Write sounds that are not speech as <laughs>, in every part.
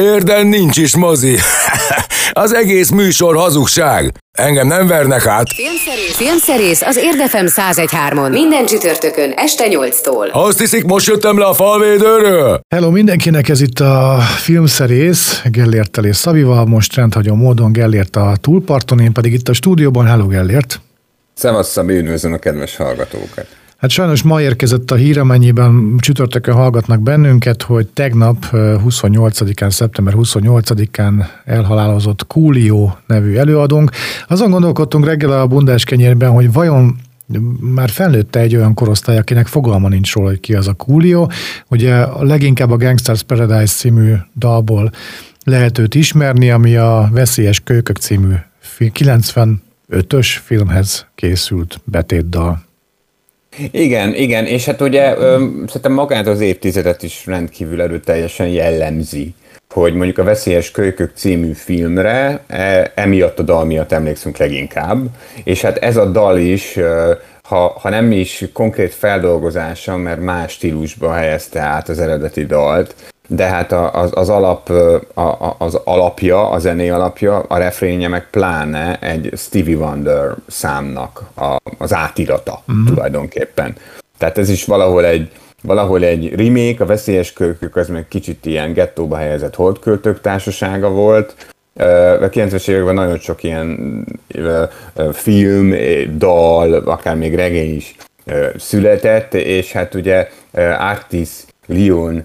Érden nincs is mozi. <laughs> az egész műsor hazugság. Engem nem vernek át. Filmszerész, Filmszerész az Érdefem 1013-on. Minden csütörtökön este 8-tól. Azt hiszik, most jöttem le a falvédőről? Hello mindenkinek, ez itt a Filmszerész, Gellérttel és Szabival, most rendhagyó módon Gellért a túlparton, én pedig itt a stúdióban. Hello Gellért! Szevasz, Szabi, üdvözlöm a kedves hallgatókat! Hát sajnos ma érkezett a hír, amennyiben csütörtökön hallgatnak bennünket, hogy tegnap 28-án, szeptember 28-án elhalálozott Kúlió nevű előadónk. Azon gondolkodtunk reggel a bundás kenyérben, hogy vajon már felnőtte egy olyan korosztály, akinek fogalma nincs róla, hogy ki az a Kúlió. Ugye leginkább a Gangsters Paradise című dalból lehet őt ismerni, ami a Veszélyes Kölykök című 95-ös filmhez készült betétdal. Igen, igen, és hát ugye szerintem magát az évtizedet is rendkívül erőteljesen jellemzi, hogy mondjuk a Veszélyes Kölykök című filmre e, emiatt a dal miatt emlékszünk leginkább, és hát ez a dal is, ha, ha nem is konkrét feldolgozása, mert más stílusba helyezte át az eredeti dalt, de hát az, az, alap, az alapja, a zené alapja, a refrénje meg pláne egy Stevie Wonder számnak a, az átirata uh-huh. tulajdonképpen. Tehát ez is valahol egy, valahol egy remake, a veszélyes költők az meg kicsit ilyen gettóba helyezett holdköltők társasága volt, a 90-es években nagyon sok ilyen film, dal, akár még regény is született, és hát ugye Artis Leon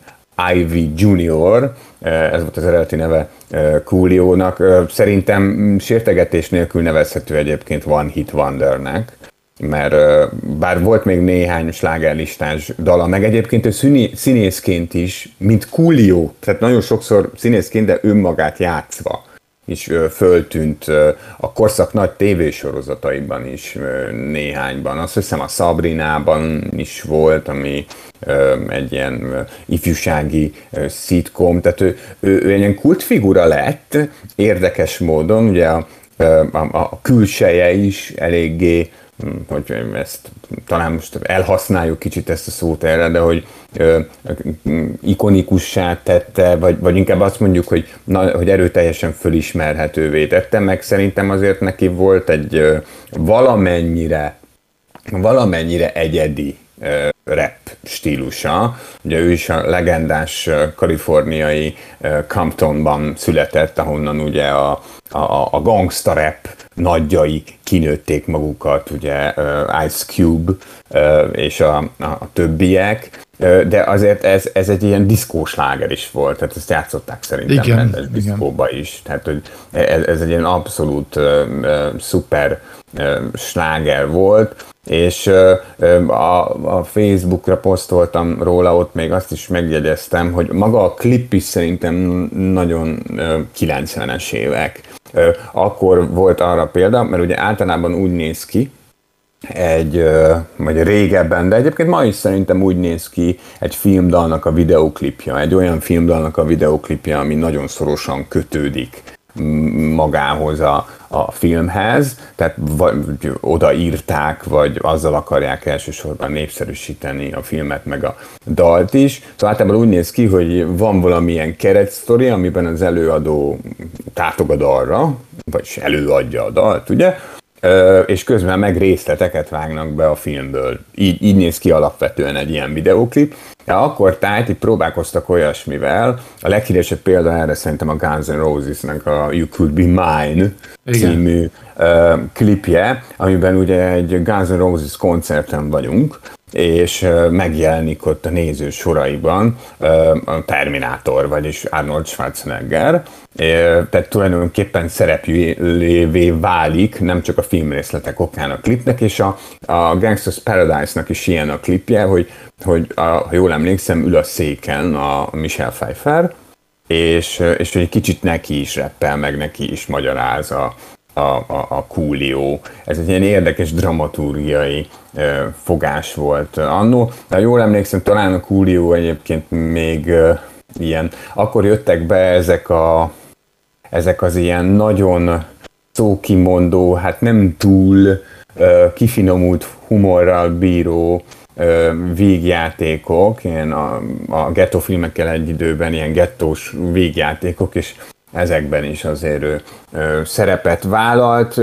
Ivy Junior, eh, ez volt az eredeti neve eh, Coolio-nak, eh, szerintem sértegetés nélkül nevezhető egyébként One Hit Wondernek, mert bár volt még néhány slágerlistás dala, meg egyébként ő színészként is, mint Coolio, tehát nagyon sokszor színészként, de önmagát játszva is föltűnt a korszak nagy tévésorozataiban is néhányban. Azt hiszem a Sabrinában is volt, ami egy ilyen ifjúsági szitkom, tehát ő, ő, ő egy ilyen kultfigura lett, érdekes módon, ugye a, a, a külseje is eléggé hm, hogy ezt talán most elhasználjuk kicsit ezt a szót erre, de hogy ikonikussá tette, vagy, vagy inkább azt mondjuk, hogy, na, hogy erőteljesen fölismerhetővé tette, meg szerintem azért neki volt egy valamennyire valamennyire egyedi rap stílusa. Ugye ő is a legendás kaliforniai Comptonban született, ahonnan ugye a, a, a gangsta rap nagyjai kinőtték magukat, ugye Ice Cube és a, a többiek, de azért ez, ez egy ilyen diszkós láger is volt, tehát ezt játszották szerintem igen, rendes diszkóba is, tehát hogy ez, ez egy ilyen abszolút uh, uh, szuper uh, sláger volt, és a, a Facebookra posztoltam róla, ott még azt is megjegyeztem, hogy maga a klip is szerintem nagyon 90-es évek. Akkor volt arra példa, mert ugye általában úgy néz ki, egy, vagy régebben, de egyébként ma is szerintem úgy néz ki egy filmdalnak a videoklipja, egy olyan filmdalnak a videoklipja, ami nagyon szorosan kötődik magához a, a filmhez, tehát vagy odaírták, vagy azzal akarják elsősorban népszerűsíteni a filmet, meg a dalt is. Szóval általában úgy néz ki, hogy van valamilyen keretsztori, amiben az előadó tátog a dalra, vagy előadja a dalt, ugye? És közben meg részleteket vágnak be a filmből. Így, így néz ki alapvetően egy ilyen videóklip. Ja, akkor tájt itt próbálkoztak olyasmivel. A leghíresebb példa erre szerintem a Guns N' Roses-nek a You Could Be Mine Igen. című klipje, amiben ugye egy Guns N' Roses koncerten vagyunk, és megjelenik ott a néző soraiban a Terminátor, vagyis Arnold Schwarzenegger, tehát tulajdonképpen szereplővé válik, nem csak a filmrészletek okán a klipnek, és a, a Gangsters Paradise-nak is ilyen a klipje, hogy, hogy a, ha jól emlékszem, ül a széken a Michelle Pfeiffer, és, és egy kicsit neki is reppel, meg neki is magyaráz a, a, a, a kúlió. Ez egy ilyen érdekes dramaturgiai fogás volt annó. De jól emlékszem, talán a kúlió egyébként még ilyen, akkor jöttek be ezek a ezek az ilyen nagyon szókimondó, hát nem túl kifinomult humorral bíró vígjátékok, ilyen a, a gettó filmekkel egy időben ilyen gettós vígjátékok, és ezekben is azért ő, ő szerepet vállalt,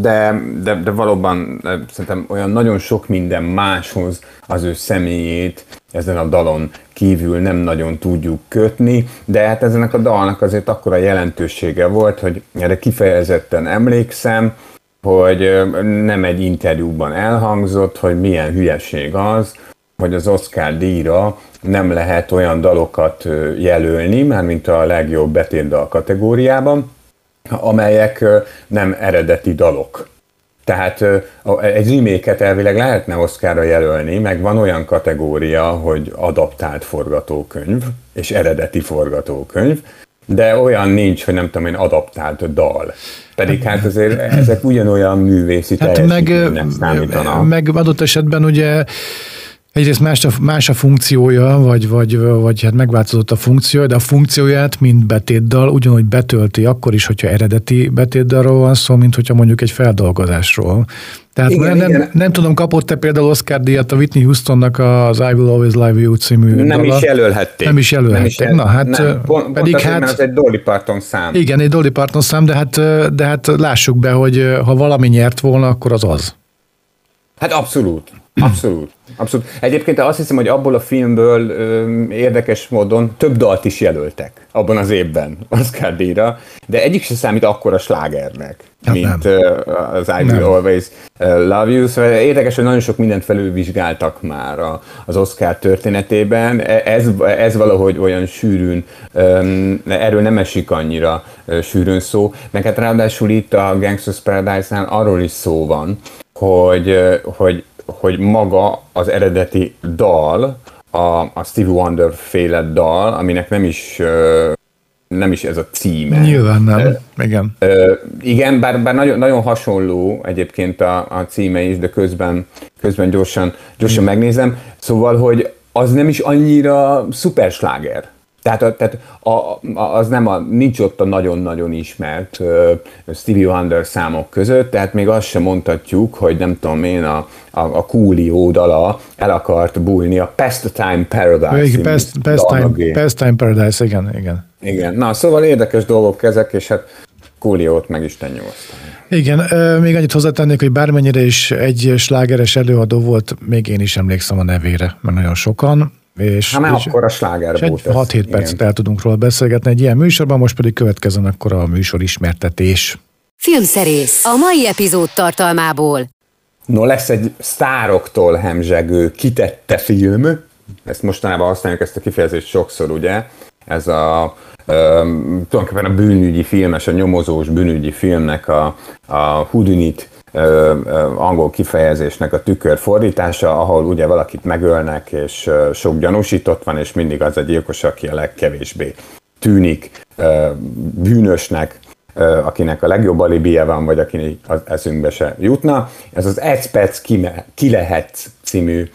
de, de, de valóban szerintem olyan nagyon sok minden máshoz az ő személyét ezen a dalon kívül nem nagyon tudjuk kötni, de hát ezenek a dalnak azért akkora jelentősége volt, hogy erre kifejezetten emlékszem, hogy nem egy interjúban elhangzott, hogy milyen hülyeség az, hogy az Oscar díjra nem lehet olyan dalokat jelölni, mint a legjobb betétdal kategóriában, amelyek nem eredeti dalok. Tehát egy reméket elvileg lehetne Oscarra jelölni, meg van olyan kategória, hogy adaptált forgatókönyv és eredeti forgatókönyv, de olyan nincs, hogy nem tudom én, adaptált dal. Pedig hát azért ezek ugyanolyan művészi hát meg, számítanak. Meg adott esetben ugye Egyrészt más a, más a funkciója, vagy, vagy, vagy hát megváltozott a funkciója, de a funkcióját, mint betétdal, ugyanúgy betölti akkor is, hogyha eredeti betétdalról van szó, mint hogyha mondjuk egy feldolgozásról. Tehát igen, nem, igen. nem tudom, kapott-e például Oscar díjat a Whitney Houstonnak az I Will Always Love You című Nem dala. is jelölhették. Nem is jelölhették. Nem is Na hát nem. Pont, pedig pont hát... ez egy Dolly Parton szám. Igen, egy Dolly Parton szám, de hát, de hát lássuk be, hogy ha valami nyert volna, akkor az az. Hát abszolút. Abszolút. Abszolút. Egyébként azt hiszem, hogy abból a filmből ö, érdekes módon több dalt is jelöltek abban az évben <laughs> Oscar díjra, de egyik sem számít akkora slágernek, hát mint ö, az I Will Always Love You. Szóval érdekes, hogy nagyon sok mindent felülvizsgáltak már a, az Oscar történetében. E, ez, ez valahogy olyan sűrűn, ö, erről nem esik annyira ö, sűrűn szó. Meg hát ráadásul itt a Gangsters Paradise-nál arról is szó van, hogy, hogy hogy maga az eredeti dal, a, a Stevie Wonder féle dal, aminek nem is nem is ez a címe. Nyilván nem, uh, igen. Uh, igen, bár, bár nagyon, nagyon hasonló egyébként a, a címe is, de közben, közben gyorsan, gyorsan mm. megnézem. Szóval, hogy az nem is annyira szupersláger. Tehát, a, tehát a, a, az nem a, nincs ott a nagyon-nagyon ismert uh, Stevie Wonder számok között, tehát még azt sem mondhatjuk, hogy nem tudom én, a, a, a Coolio dala el akart bújni a Pastime Paradise. Past, Pastime, Pastime Paradise, igen, igen. Igen, na szóval érdekes dolgok ezek, és hát Coolio-t meg is tenyóztam. Igen, még annyit hozzátennék, hogy bármennyire is egy slágeres előadó volt, még én is emlékszem a nevére, mert nagyon sokan. És, hát már és, akkor a sláger volt. 6-7 percet el tudunk róla beszélgetni egy ilyen műsorban, most pedig következzen akkor a műsor ismertetés. Filmszerész. A mai epizód tartalmából. No, lesz egy sztároktól hemzsegő, kitette film. Ezt mostanában használjuk ezt a kifejezést sokszor, ugye? Ez a tulajdonképpen a bűnügyi filmes, a nyomozós bűnügyi filmnek a, a Hudunit angol kifejezésnek a tükör fordítása, ahol ugye valakit megölnek, és sok gyanúsított van, és mindig az a gyilkos, aki a legkevésbé tűnik bűnösnek, akinek a legjobb alibije van, vagy aki az eszünkbe se jutna. Ez az Egy perc ki lehet című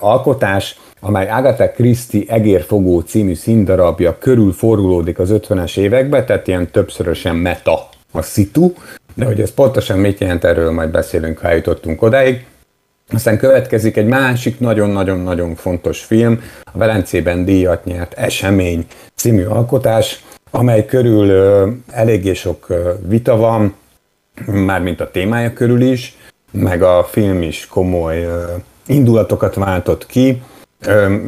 alkotás, amely Agatha Christie Egérfogó című színdarabja körül forgulódik az 50-es években, tehát ilyen többszörösen meta a szitu, de hogy ez pontosan mit jelent, erről majd beszélünk, ha eljutottunk odáig. Aztán következik egy másik nagyon-nagyon-nagyon fontos film, a Velencében díjat nyert Esemény című alkotás, amely körül ö, eléggé sok ö, vita van, mármint a témája körül is, meg a film is komoly ö, indulatokat váltott ki.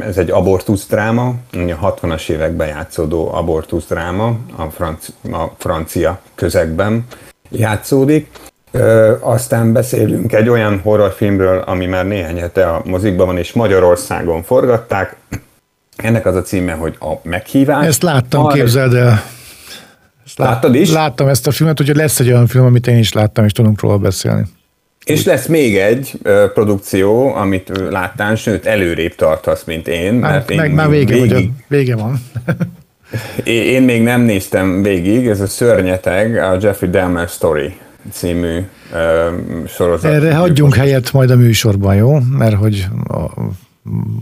Ez egy abortusz dráma, a 60-as években játszódó abortusz dráma a, franci, a francia közegben játszódik. Ö, aztán beszélünk egy olyan horrorfilmről, ami már néhány hete a mozikban van, és Magyarországon forgatták. Ennek az a címe, hogy a meghívás. Ezt láttam, Ar- képzeld el. Ezt Láttad is? Láttam ezt a filmet, hogy lesz egy olyan film, amit én is láttam, és tudunk róla beszélni. És lesz még egy ö, produkció, amit láttál, sőt előrébb tartasz, mint én. Mert hát, én meg már vége, hogy vége van. <laughs> én még nem néztem végig, ez a Szörnyeteg, a Jeffrey Dahmer Story című ö, sorozat. Erre hagyjunk helyet majd a műsorban, jó? Mert hogy a,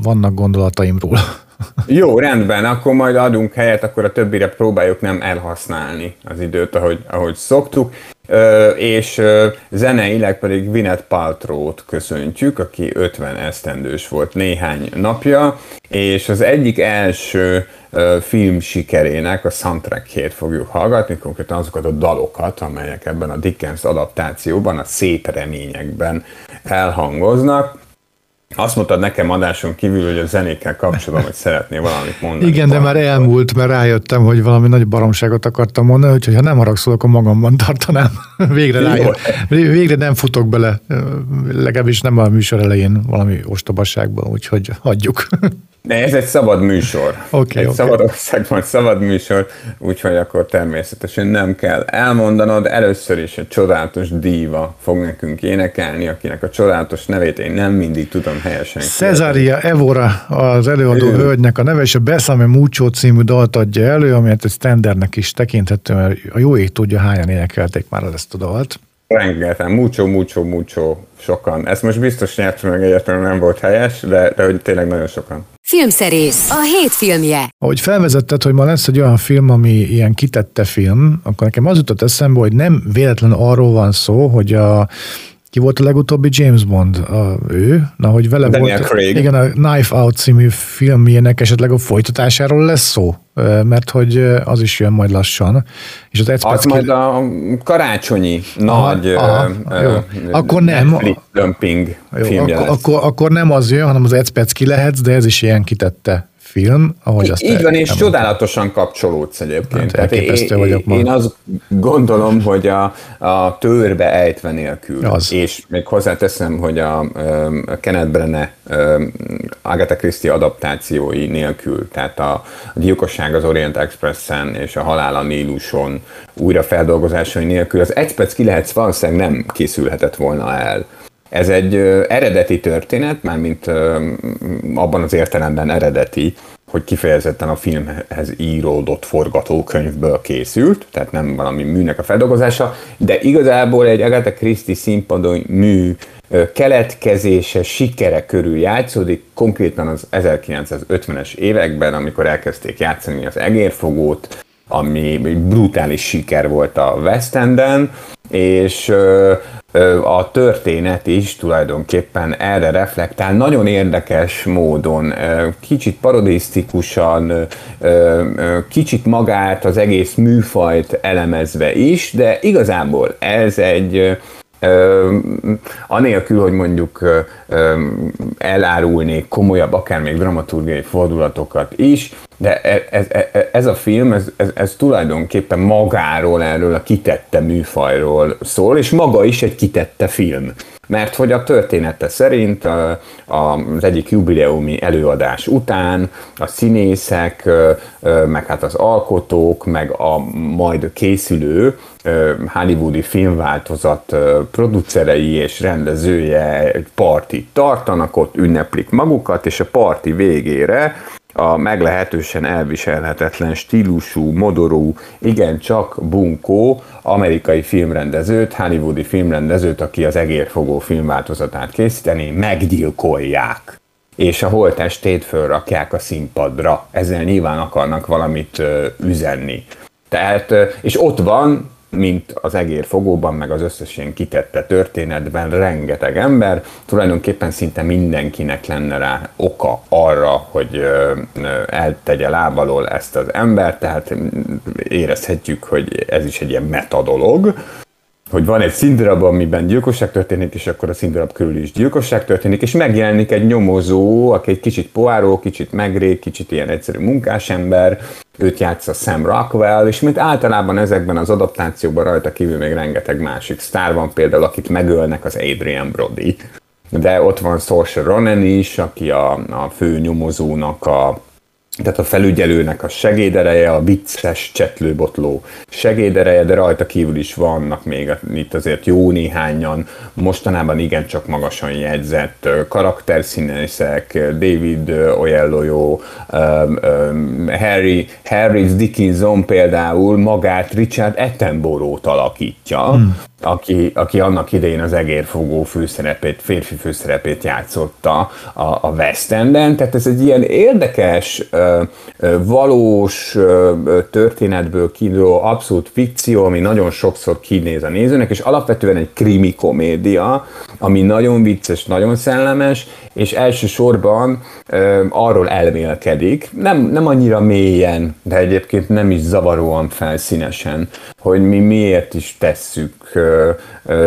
vannak gondolataim róla. <laughs> Jó, rendben, akkor majd adunk helyet, akkor a többire próbáljuk nem elhasználni az időt, ahogy, ahogy szoktuk. Ö, és ö, zeneileg pedig Vinet Paltrót köszöntjük, aki 50 esztendős volt néhány napja, és az egyik első ö, film sikerének a soundtrackjét fogjuk hallgatni, konkrétan azokat a dalokat, amelyek ebben a Dickens adaptációban, a szép reményekben elhangoznak. Azt mondtad nekem adáson kívül, hogy a zenékkel kapcsolatban, hogy szeretnél valamit mondani. Igen, de már elmúlt, mert rájöttem, hogy valami nagy baromságot akartam mondani, úgyhogy ha nem haragszol, akkor magamban tartanám. <laughs> Végre, rájött, végre nem futok bele, legalábbis nem a műsor elején valami ostobasságban, úgyhogy hagyjuk. <laughs> De ez egy szabad műsor. Okay, egy okay. szabad országban szabad műsor, úgyhogy akkor természetesen nem kell elmondanod. Először is egy csodálatos díva fog nekünk énekelni, akinek a csodálatos nevét én nem mindig tudom helyesen. Cezária Evora az előadó ő. hölgynek a neve, és a Besame Mucho című dalt adja elő, amelyet egy standardnek is tekinthető, mert a jó ég tudja, hányan énekelték már ezt a dalt. Rengeteg, mucho, mucho, mucho, sokan. Ezt most biztos nyert meg egyetlen nem volt helyes, de, de hogy tényleg nagyon sokan. Filmszerész, a hét filmje. Ahogy felvezetted, hogy ma lesz egy olyan film, ami ilyen kitette film, akkor nekem az jutott eszembe, hogy nem véletlen arról van szó, hogy a ki volt a legutóbbi James Bond? A, ő? Na, hogy vele Daniel volt. Craig. Igen, a Knife Out című filmjének esetleg a folytatásáról lesz szó, mert hogy az is jön majd lassan. És az, az majd a karácsonyi aha, nagy aha, uh, jó. Akkor nem. dumping jó, akkor, akkor, akkor, nem az jön, hanem az Ecpec ki lehetsz, de ez is ilyen kitette film, ahogy azt Így van, és mondtam. csodálatosan kapcsolódsz egyébként. Hát, én, vagyok ma. én azt gondolom, hogy a, a törbe ejtve nélkül, az. és még hozzáteszem, hogy a, a Kenneth Branagh Agatha Christie adaptációi nélkül, tehát a, a gyilkosság az Orient Expressen és a halál a Níluson újra feldolgozásai nélkül, az egy perc ki lehet valószínűleg nem készülhetett volna el. Ez egy eredeti történet, mármint abban az értelemben eredeti, hogy kifejezetten a filmhez íródott forgatókönyvből készült, tehát nem valami műnek a feldolgozása, de igazából egy Agatha Christie színpadon mű keletkezése, sikere körül játszódik, konkrétan az 1950-es években, amikor elkezdték játszani az egérfogót, ami egy brutális siker volt a West Enden, és a történet is tulajdonképpen erre reflektál, nagyon érdekes módon, kicsit parodisztikusan, kicsit magát, az egész műfajt elemezve is, de igazából ez egy anélkül, hogy mondjuk elárulnék komolyabb, akár még dramaturgiai fordulatokat is, de ez, ez, ez a film, ez, ez, ez tulajdonképpen magáról, erről a kitette műfajról szól, és maga is egy kitette film. Mert hogy a története szerint a, az egyik jubileumi előadás után a színészek, meg hát az alkotók, meg a majd készülő hollywoodi filmváltozat producerei és rendezője egy partit tartanak, ott ünneplik magukat, és a parti végére a meglehetősen elviselhetetlen stílusú, modorú, igencsak bunkó amerikai filmrendezőt, hollywoodi filmrendezőt, aki az egérfogó filmváltozatát készíteni, meggyilkolják és a holtestét fölrakják a színpadra. Ezzel nyilván akarnak valamit üzenni. Tehát, és ott van mint az egérfogóban, meg az összes ilyen kitette történetben rengeteg ember, tulajdonképpen szinte mindenkinek lenne rá oka arra, hogy eltegye lábalól ezt az embert, tehát érezhetjük, hogy ez is egy ilyen metadolog, hogy van egy színdarab, amiben gyilkosság történik, és akkor a színdarab körül is gyilkosság történik, és megjelenik egy nyomozó, aki egy kicsit poáró, kicsit megré, kicsit ilyen egyszerű munkásember, őt játsza Sam Rockwell, és mint általában ezekben az adaptációkban rajta kívül még rengeteg másik sztár van, például akit megölnek, az Adrian Brody. De ott van Saoirse Ronan is, aki a, a fő nyomozónak a tehát a felügyelőnek a segédereje, a vicces csetlőbotló segédereje, de rajta kívül is vannak még itt azért jó néhányan, mostanában igencsak magasan jegyzett karakterszínészek, David Oyelowo, Harry, Harry Dickinson például magát Richard Attenborough-t alakítja, hmm aki, aki annak idején az egérfogó főszerepét, férfi főszerepét játszotta a, a West Enden, tehát ez egy ilyen érdekes, valós történetből kiinduló abszolút fikció, ami nagyon sokszor kinéz a nézőnek, és alapvetően egy krimi komédia, ami nagyon vicces, nagyon szellemes, és elsősorban arról elmélkedik, nem, nem annyira mélyen, de egyébként nem is zavaróan felszínesen, hogy mi miért is tesszük,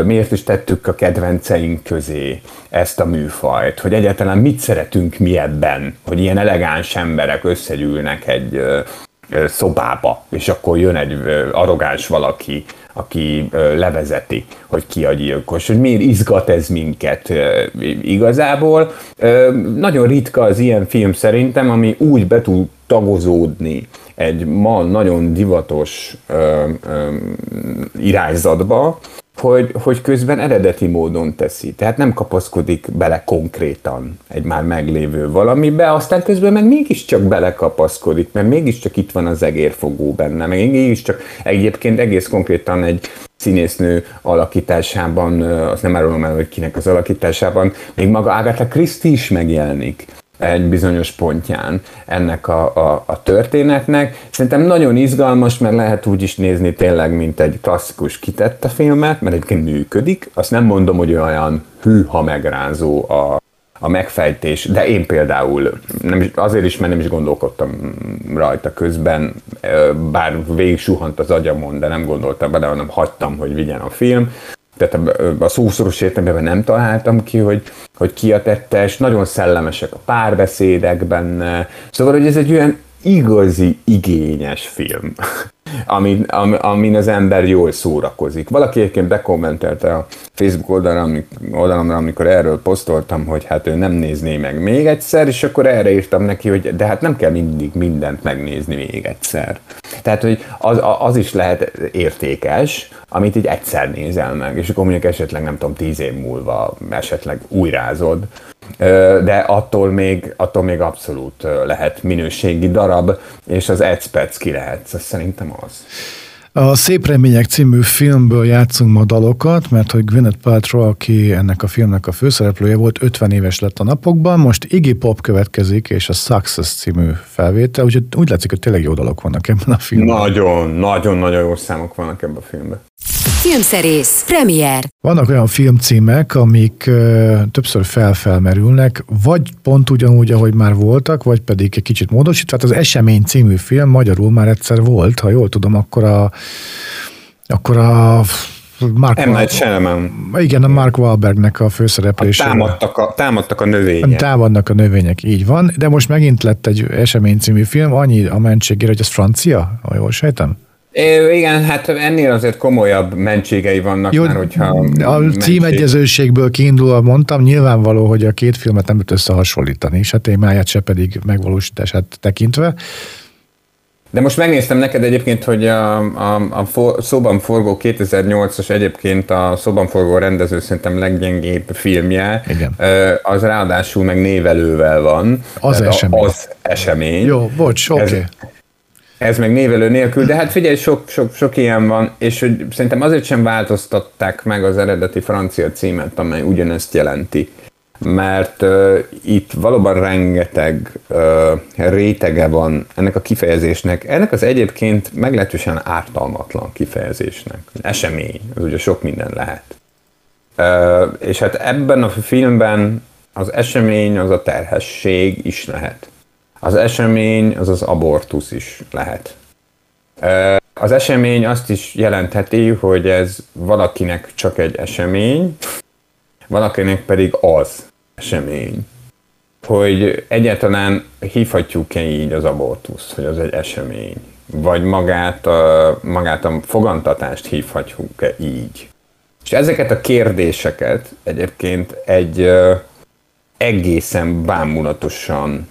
miért is tettük a kedvenceink közé ezt a műfajt, hogy egyáltalán mit szeretünk mi ebben, hogy ilyen elegáns emberek összegyűlnek egy szobába, és akkor jön egy arrogáns valaki, aki levezeti, hogy ki a gyilkos, hogy miért izgat ez minket igazából. Nagyon ritka az ilyen film szerintem, ami úgy be tud tagozódni egy ma nagyon divatos ö, ö, irányzatba, hogy, hogy közben eredeti módon teszi. Tehát nem kapaszkodik bele konkrétan egy már meglévő valamibe, aztán közben meg mégiscsak belekapaszkodik, mert mégiscsak itt van az egérfogó benne, meg mégiscsak egyébként egész konkrétan egy színésznő alakításában, azt nem árulom el, hogy kinek az alakításában, még maga Agatha Christie is megjelenik egy bizonyos pontján ennek a, a, a történetnek. Szerintem nagyon izgalmas, mert lehet úgy is nézni tényleg, mint egy klasszikus kitette filmet, mert egyébként működik. Azt nem mondom, hogy olyan hűha megrázó a, a megfejtés, de én például nem is, azért is, mert nem is gondolkodtam rajta közben, bár végig suhant az agyamon, de nem gondoltam bele, hanem hagytam, hogy vigyen a film tehát a szószoros értelemben nem találtam ki, hogy, hogy ki a tettes, nagyon szellemesek a párbeszédek benne, szóval, hogy ez egy olyan igazi, igényes film, amin, am, amin az ember jól szórakozik. Valaki egyébként bekommentelte a Facebook oldalon, oldalamra, amikor erről posztoltam, hogy hát ő nem nézné meg még egyszer, és akkor erre írtam neki, hogy de hát nem kell mindig mindent megnézni még egyszer. Tehát, hogy az, az is lehet értékes, amit így egyszer nézel meg, és akkor mondjuk esetleg nem tudom, tíz év múlva esetleg újrázod, de attól még, attól még abszolút lehet minőségi darab, és az egy ki lehet, ez szerintem az. A Szép Remények című filmből játszunk ma dalokat, mert hogy Gwyneth Paltrow, aki ennek a filmnek a főszereplője volt, 50 éves lett a napokban, most Iggy Pop következik, és a Success című felvétel, úgyhogy úgy látszik, hogy tényleg jó dalok vannak ebben a filmben. Nagyon, nagyon, nagyon jó számok vannak ebben a filmben. Filmszerész, premier. Vannak olyan filmcímek, amik ö, többször felfelmerülnek, vagy pont ugyanúgy, ahogy már voltak, vagy pedig egy kicsit módosítva. Tehát az Esemény című film magyarul már egyszer volt, ha jól tudom, akkor a, akkor a Mark M. Night Shyamalan. Igen, a Mark Wahlbergnek a főszereplése. Támadtak a, támadtak a növények. Támadnak a növények, így van. De most megint lett egy Esemény című film, annyi a mentségére, hogy ez francia, ha jól sejtem? É, igen, hát ennél azért komolyabb mentségei vannak Jó, már, hogyha... A mentség... címegyezőségből kiindulva mondtam, nyilvánvaló, hogy a két filmet nem tud összehasonlítani, se témáját, se pedig megvalósítását tekintve. De most megnéztem neked egyébként, hogy a, a, a for, szóban forgó 2008-as egyébként a szóban forgó rendező szerintem leggyengébb filmje, Igen. az ráadásul meg névelővel van. Az esemény. Az esemény. Jó, bocs, oké. Okay. Ez meg névelő nélkül, de hát figyelj, sok, sok, sok ilyen van, és hogy szerintem azért sem változtatták meg az eredeti francia címet, amely ugyanezt jelenti. Mert uh, itt valóban rengeteg uh, rétege van ennek a kifejezésnek, ennek az egyébként meglehetősen ártalmatlan kifejezésnek. Esemény, az ugye sok minden lehet. Uh, és hát ebben a filmben az esemény az a terhesség is lehet az esemény az az abortusz is lehet. Az esemény azt is jelentheti, hogy ez valakinek csak egy esemény, valakinek pedig az esemény. Hogy egyáltalán hívhatjuk-e így az abortuszt, hogy az egy esemény, vagy magát a, magát a fogantatást hívhatjuk-e így. És ezeket a kérdéseket egyébként egy egészen bámulatosan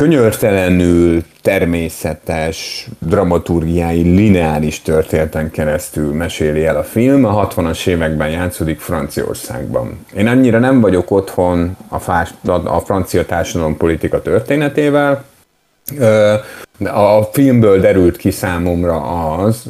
könyörtelenül természetes, dramaturgiái, lineáris történeten keresztül meséli el a film. A 60-as években játszódik Franciaországban. Én annyira nem vagyok otthon a, fás, a francia társadalom politika történetével, a filmből derült ki számomra az,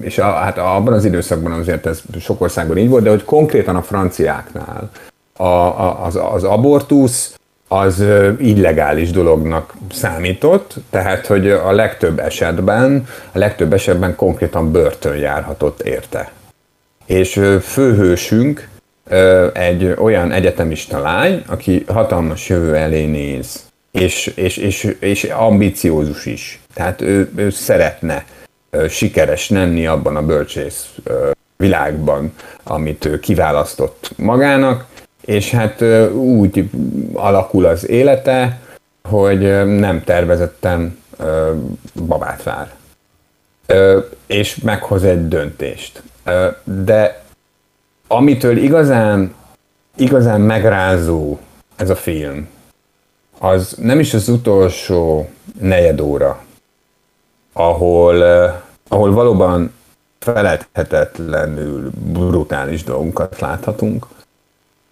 és a, hát abban az időszakban azért ez sok országban így volt, de hogy konkrétan a franciáknál a, a, az, az abortusz az illegális dolognak számított, tehát hogy a legtöbb esetben, a legtöbb esetben konkrétan börtön járhatott érte. És főhősünk egy olyan egyetemista lány, aki hatalmas jövő elé néz, és, és, és, és ambiciózus is. Tehát ő, ő szeretne sikeres lenni abban a bölcsész világban, amit ő kiválasztott magának, és hát úgy alakul az élete, hogy nem tervezetten babát vár. És meghoz egy döntést. De amitől igazán, igazán megrázó ez a film, az nem is az utolsó negyed óra, ahol, ahol valóban feledhetetlenül brutális dolgokat láthatunk,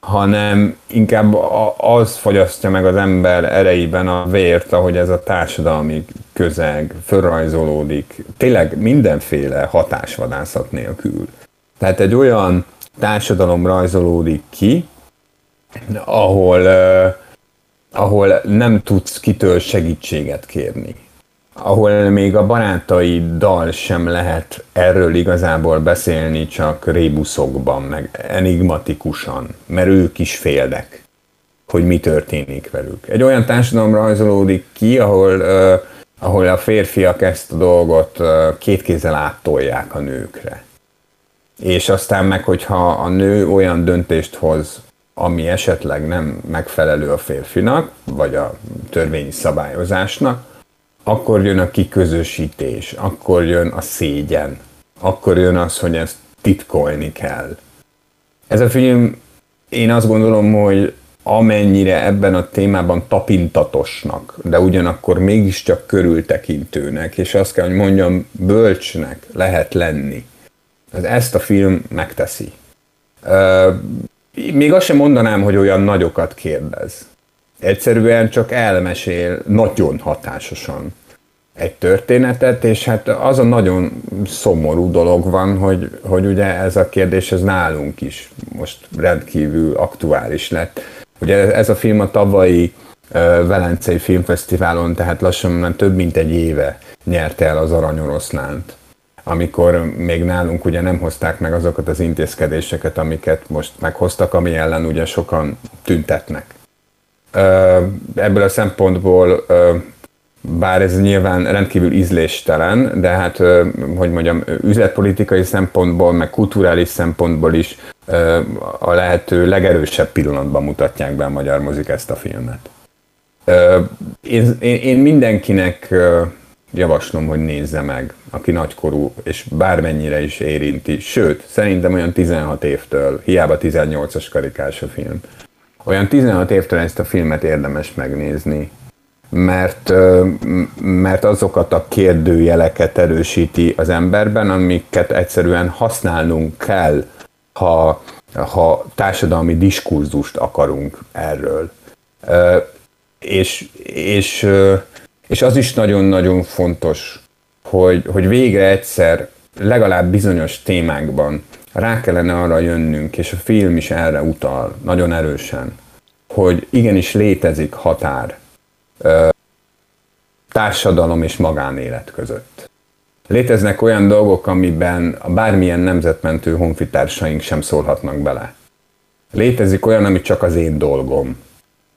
hanem inkább az fogyasztja meg az ember erejében a vért, ahogy ez a társadalmi közeg fölrajzolódik, tényleg mindenféle hatásvadászat nélkül. Tehát egy olyan társadalom rajzolódik ki, ahol, uh, ahol nem tudsz kitől segítséget kérni ahol még a barátaiddal sem lehet erről igazából beszélni, csak rébuszokban, meg enigmatikusan, mert ők is félnek, hogy mi történik velük. Egy olyan társadalom rajzolódik ki, ahol, uh, ahol a férfiak ezt a dolgot uh, két kézzel áttolják a nőkre. És aztán meg, hogyha a nő olyan döntést hoz, ami esetleg nem megfelelő a férfinak, vagy a törvényi szabályozásnak, akkor jön a kiközösítés, akkor jön a szégyen, akkor jön az, hogy ezt titkolni kell. Ez a film, én azt gondolom, hogy amennyire ebben a témában tapintatosnak, de ugyanakkor mégiscsak körültekintőnek, és azt kell, hogy mondjam, bölcsnek lehet lenni. Ez ezt a film megteszi. Még azt sem mondanám, hogy olyan nagyokat kérdez egyszerűen csak elmesél nagyon hatásosan egy történetet, és hát az a nagyon szomorú dolog van, hogy, hogy ugye ez a kérdés ez nálunk is most rendkívül aktuális lett. Ugye ez a film a tavalyi Velencei Filmfesztiválon, tehát lassan már több mint egy éve nyerte el az Aranyoroszlánt amikor még nálunk ugye nem hozták meg azokat az intézkedéseket, amiket most meghoztak, ami ellen ugye sokan tüntetnek. Ebből a szempontból, bár ez nyilván rendkívül ízléstelen, de hát, hogy mondjam, üzletpolitikai szempontból, meg kulturális szempontból is a lehető legerősebb pillanatban mutatják be a magyar mozik ezt a filmet. Én, én mindenkinek javaslom, hogy nézze meg, aki nagykorú, és bármennyire is érinti. Sőt, szerintem olyan 16 évtől, hiába 18-as karikás a film olyan 16 évtől ezt a filmet érdemes megnézni, mert, mert azokat a kérdőjeleket erősíti az emberben, amiket egyszerűen használnunk kell, ha, ha társadalmi diskurzust akarunk erről. És, és, és az is nagyon-nagyon fontos, hogy, hogy végre egyszer legalább bizonyos témákban rá kellene arra jönnünk, és a film is erre utal nagyon erősen, hogy igenis létezik határ társadalom és magánélet között. Léteznek olyan dolgok, amiben a bármilyen nemzetmentő honfitársaink sem szólhatnak bele. Létezik olyan, ami csak az én dolgom,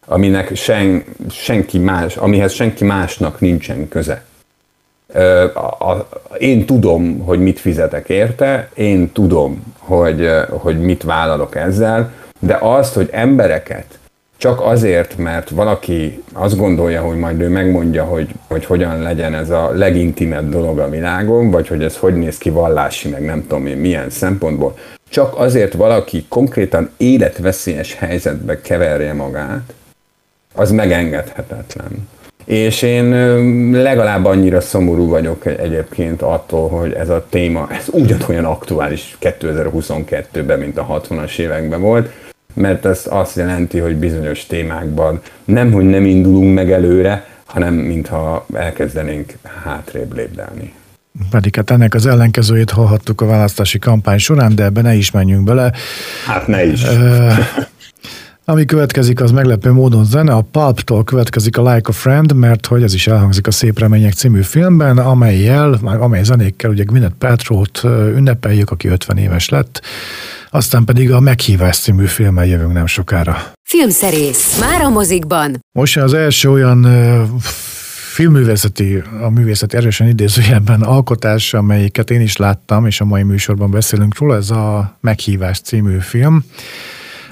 aminek sen, senki más, amihez senki másnak nincsen köze a, a, én tudom, hogy mit fizetek érte, én tudom, hogy, hogy mit vállalok ezzel, de azt, hogy embereket csak azért, mert valaki azt gondolja, hogy majd ő megmondja, hogy, hogy hogyan legyen ez a legintimebb dolog a világon, vagy hogy ez hogy néz ki vallási, meg nem tudom én milyen szempontból, csak azért valaki konkrétan életveszélyes helyzetbe keverje magát, az megengedhetetlen. És én legalább annyira szomorú vagyok egyébként attól, hogy ez a téma, ez ugyanolyan aktuális 2022-ben, mint a 60-as években volt, mert ez azt jelenti, hogy bizonyos témákban nem, hogy nem indulunk meg előre, hanem mintha elkezdenénk hátrébb lépdelni. Pedig hát ennek az ellenkezőjét hallhattuk a választási kampány során, de ebbe ne is menjünk bele. Hát ne is. Ami következik, az meglepő módon zene. A Pulp-tól következik a Like a Friend, mert hogy ez is elhangzik a Szép Remények című filmben, amelyel, amely zenékkel ugye Gwyneth Paltrow-t ünnepeljük, aki 50 éves lett. Aztán pedig a Meghívás című filmmel jövünk nem sokára. Filmszerész. Már a mozikban. Most az első olyan filmművészeti, a művészeti erősen idézőjelben alkotás, amelyiket én is láttam, és a mai műsorban beszélünk róla, ez a Meghívás című film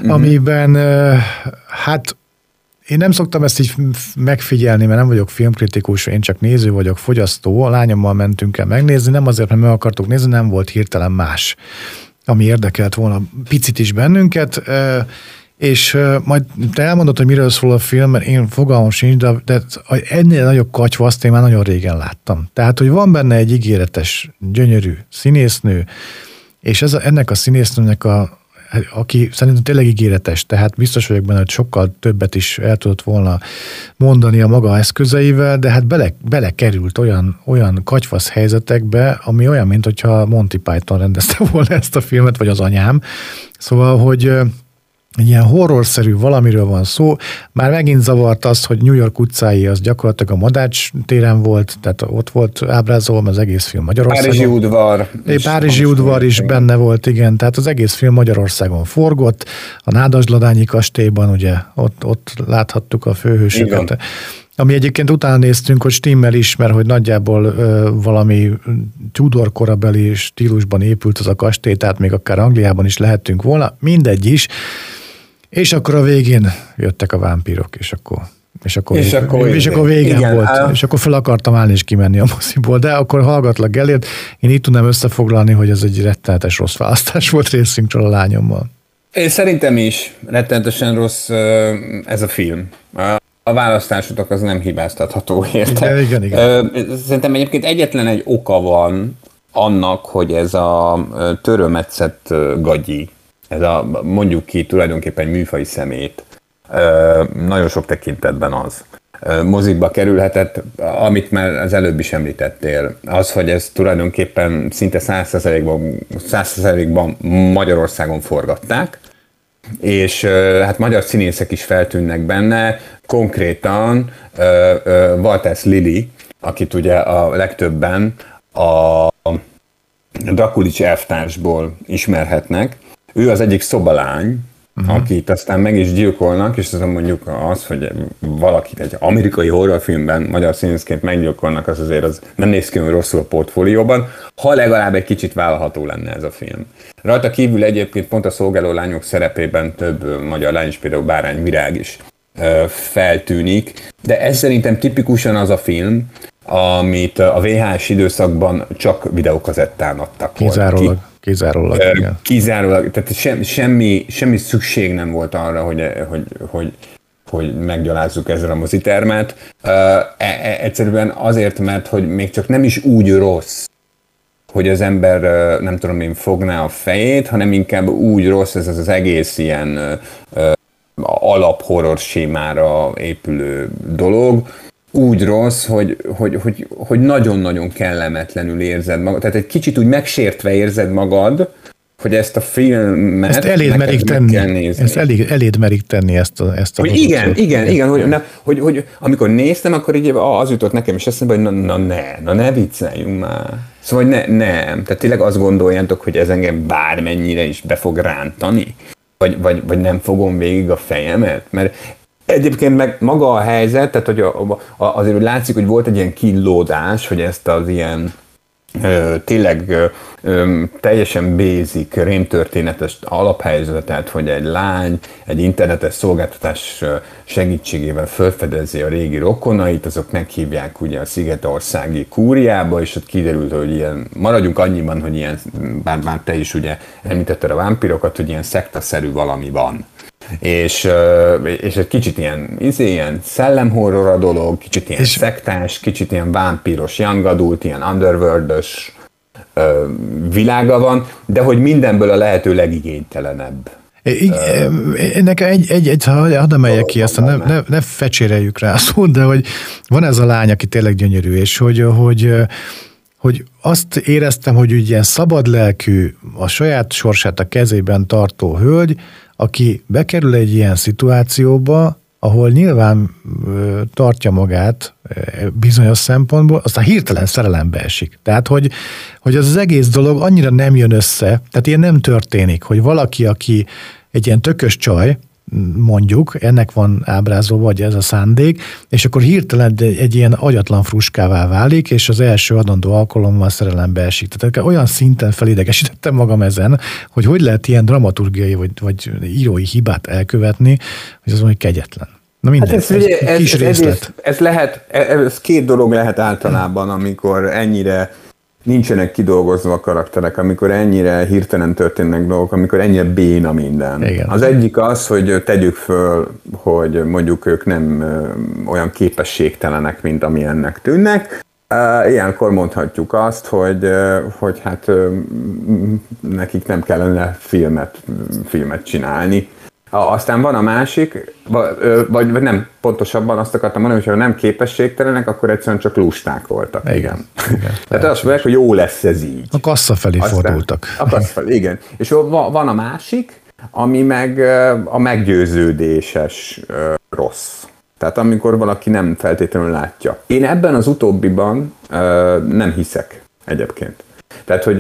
mm-hmm. amiben hát én nem szoktam ezt így megfigyelni, mert nem vagyok filmkritikus, én csak néző vagyok, fogyasztó. A lányommal mentünk el megnézni, nem azért, mert meg akartuk nézni, nem volt hirtelen más, ami érdekelt volna picit is bennünket. És majd te elmondod, hogy miről szól a film, mert én fogalmam sincs, de, de ennél nagyobb katyva azt én már nagyon régen láttam. Tehát, hogy van benne egy ígéretes, gyönyörű színésznő, és ez a, ennek a színésznőnek a, aki szerintem tényleg ígéretes, tehát biztos vagyok benne, hogy sokkal többet is el tudott volna mondani a maga eszközeivel, de hát bele, belekerült olyan, olyan katyfasz helyzetekbe, ami olyan, mint hogyha Monty Python rendezte <laughs> volna ezt a filmet, vagy az anyám. Szóval, hogy egy ilyen horrorszerű valamiről van szó. Már megint zavart az, hogy New York utcái az gyakorlatilag a Madács téren volt, tehát ott volt ábrázolva az egész film Magyarországon. Párizsi udvar. É, Párizsi udvar is benne volt, igen. Tehát az egész film Magyarországon forgott. A Nádasladányi kastélyban ugye ott, ott láthattuk a főhősöket. Igen. Ami egyébként utána néztünk, hogy stimmel is, mert hogy nagyjából ö, valami Tudor korabeli stílusban épült az a kastély, tehát még akár Angliában is lehettünk volna, mindegy is. És akkor a végén jöttek a vámpírok, és akkor és akkor, és akkor, és akkor végén igen, volt, á... és akkor fel akartam állni és kimenni a moziból, de akkor hallgatlak Gellért, én így tudnám összefoglalni, hogy ez egy rettenetes rossz választás volt részünkről a lányommal. Én szerintem is rettenetesen rossz ez a film. A választásotok az nem hibáztatható érte. Igen, igen, igen. Szerintem egyébként egyetlen egy oka van annak, hogy ez a törömetszett gagyi ez a mondjuk ki tulajdonképpen műfai szemét, nagyon sok tekintetben az. Mozikba kerülhetett, amit már az előbb is említettél, az, hogy ez tulajdonképpen szinte 100%-ban, 100%-ban Magyarországon forgatták, és hát magyar színészek is feltűnnek benne, konkrétan Walters Lili, akit ugye a legtöbben a Drakulics elvtársból ismerhetnek, ő az egyik szobalány, uh-huh. akit aztán meg is gyilkolnak, és azon mondjuk az, hogy valakit egy amerikai horrorfilmben magyar színészként meggyilkolnak, az azért az nem néz ki rosszul a portfólióban, ha legalább egy kicsit vállalható lenne ez a film. Rajta kívül egyébként pont a szolgáló lányok szerepében több magyar lány is, például Bárány Virág is feltűnik, de ez szerintem tipikusan az a film, amit a VHS időszakban csak videókazettán adtak. Kizárólag. Ki. Kizárólag, igen. Kizárólag, tehát sem, semmi, semmi szükség nem volt arra, hogy, hogy, hogy, hogy meggyalázzuk ezzel a mozitermet. E, e, egyszerűen azért, mert hogy még csak nem is úgy rossz, hogy az ember nem tudom én fogná a fejét, hanem inkább úgy rossz ez az, az egész ilyen alap horror sémára épülő dolog, úgy rossz, hogy, hogy, hogy, hogy nagyon-nagyon kellemetlenül érzed magad. Tehát egy kicsit úgy megsértve érzed magad, hogy ezt a filmet ezt eléd merik tenni. Kell nézni. Ezt elég, eléd merik tenni ezt a, ezt a hogy igen, igen, igen, hogy, ne, hogy, hogy, amikor néztem, akkor így az jutott nekem is eszembe, hogy na, na ne, na ne vicceljünk már. Szóval ne, nem, tehát tényleg azt gondoljátok, hogy ez engem bármennyire is be fog rántani, vagy, vagy, vagy nem fogom végig a fejemet, mert Egyébként meg maga a helyzet, tehát hogy a, a, azért hogy látszik, hogy volt egy ilyen killódás, hogy ezt az ilyen ö, tényleg ö, teljesen basic, rémtörténetes alaphelyzetet, hogy egy lány egy internetes szolgáltatás segítségével felfedezi a régi rokonait, azok meghívják ugye a Szigetországi kúriába, és ott kiderült, hogy ilyen, maradjunk annyiban, hogy ilyen, bár, bár te is ugye említetted a vámpirokat, hogy ilyen szektaszerű valami van és, és egy kicsit ilyen, izé, ilyen szellemhorror a dolog, kicsit ilyen és... szektás, kicsit ilyen vámpíros, young adult, ilyen underworld világa van, de hogy mindenből a lehető legigénytelenebb. Nekem egy, egy, egy hadd emeljek ki ezt, ne, ne, ne fecséreljük rá szót, de hogy van ez a lány, aki tényleg gyönyörű, és hogy, hogy, hogy azt éreztem, hogy úgy ilyen szabad lelkű, a saját sorsát a kezében tartó hölgy, aki bekerül egy ilyen szituációba, ahol nyilván tartja magát bizonyos szempontból, aztán hirtelen szerelembe esik. Tehát, hogy, hogy az, az egész dolog annyira nem jön össze, tehát ilyen nem történik, hogy valaki, aki egy ilyen tökös csaj, mondjuk, ennek van ábrázolva, vagy ez a szándék, és akkor hirtelen egy, egy ilyen agyatlan fruskává válik, és az első adandó alkalommal szerelembe esik. Tehát olyan szinten felidegesítettem magam ezen, hogy hogy lehet ilyen dramaturgiai vagy, vagy írói hibát elkövetni, hogy az mondjuk kegyetlen. Na minden, hát ez, ez, ugye, ez, kis ez, részlet. Ez, ez, lehet, ez két dolog lehet általában, amikor ennyire nincsenek kidolgozva a karakterek, amikor ennyire hirtelen történnek dolgok, amikor ennyire béna minden. Igen. Az egyik az, hogy tegyük föl, hogy mondjuk ők nem olyan képességtelenek, mint amilyennek tűnnek, Ilyenkor mondhatjuk azt, hogy, hogy hát nekik nem kellene filmet, filmet csinálni, aztán van a másik, vagy, vagy nem, pontosabban azt akartam mondani, hogy ha nem képességtelenek, akkor egyszerűen csak lusták voltak. Igen. igen. Tehát azt mondják, hogy jó lesz ez így. A kassa felé Aztán, fordultak. A kassa felé, igen. És van a másik, ami meg a meggyőződéses rossz. Tehát amikor valaki nem feltétlenül látja. Én ebben az utóbbiban nem hiszek egyébként. Tehát, hogy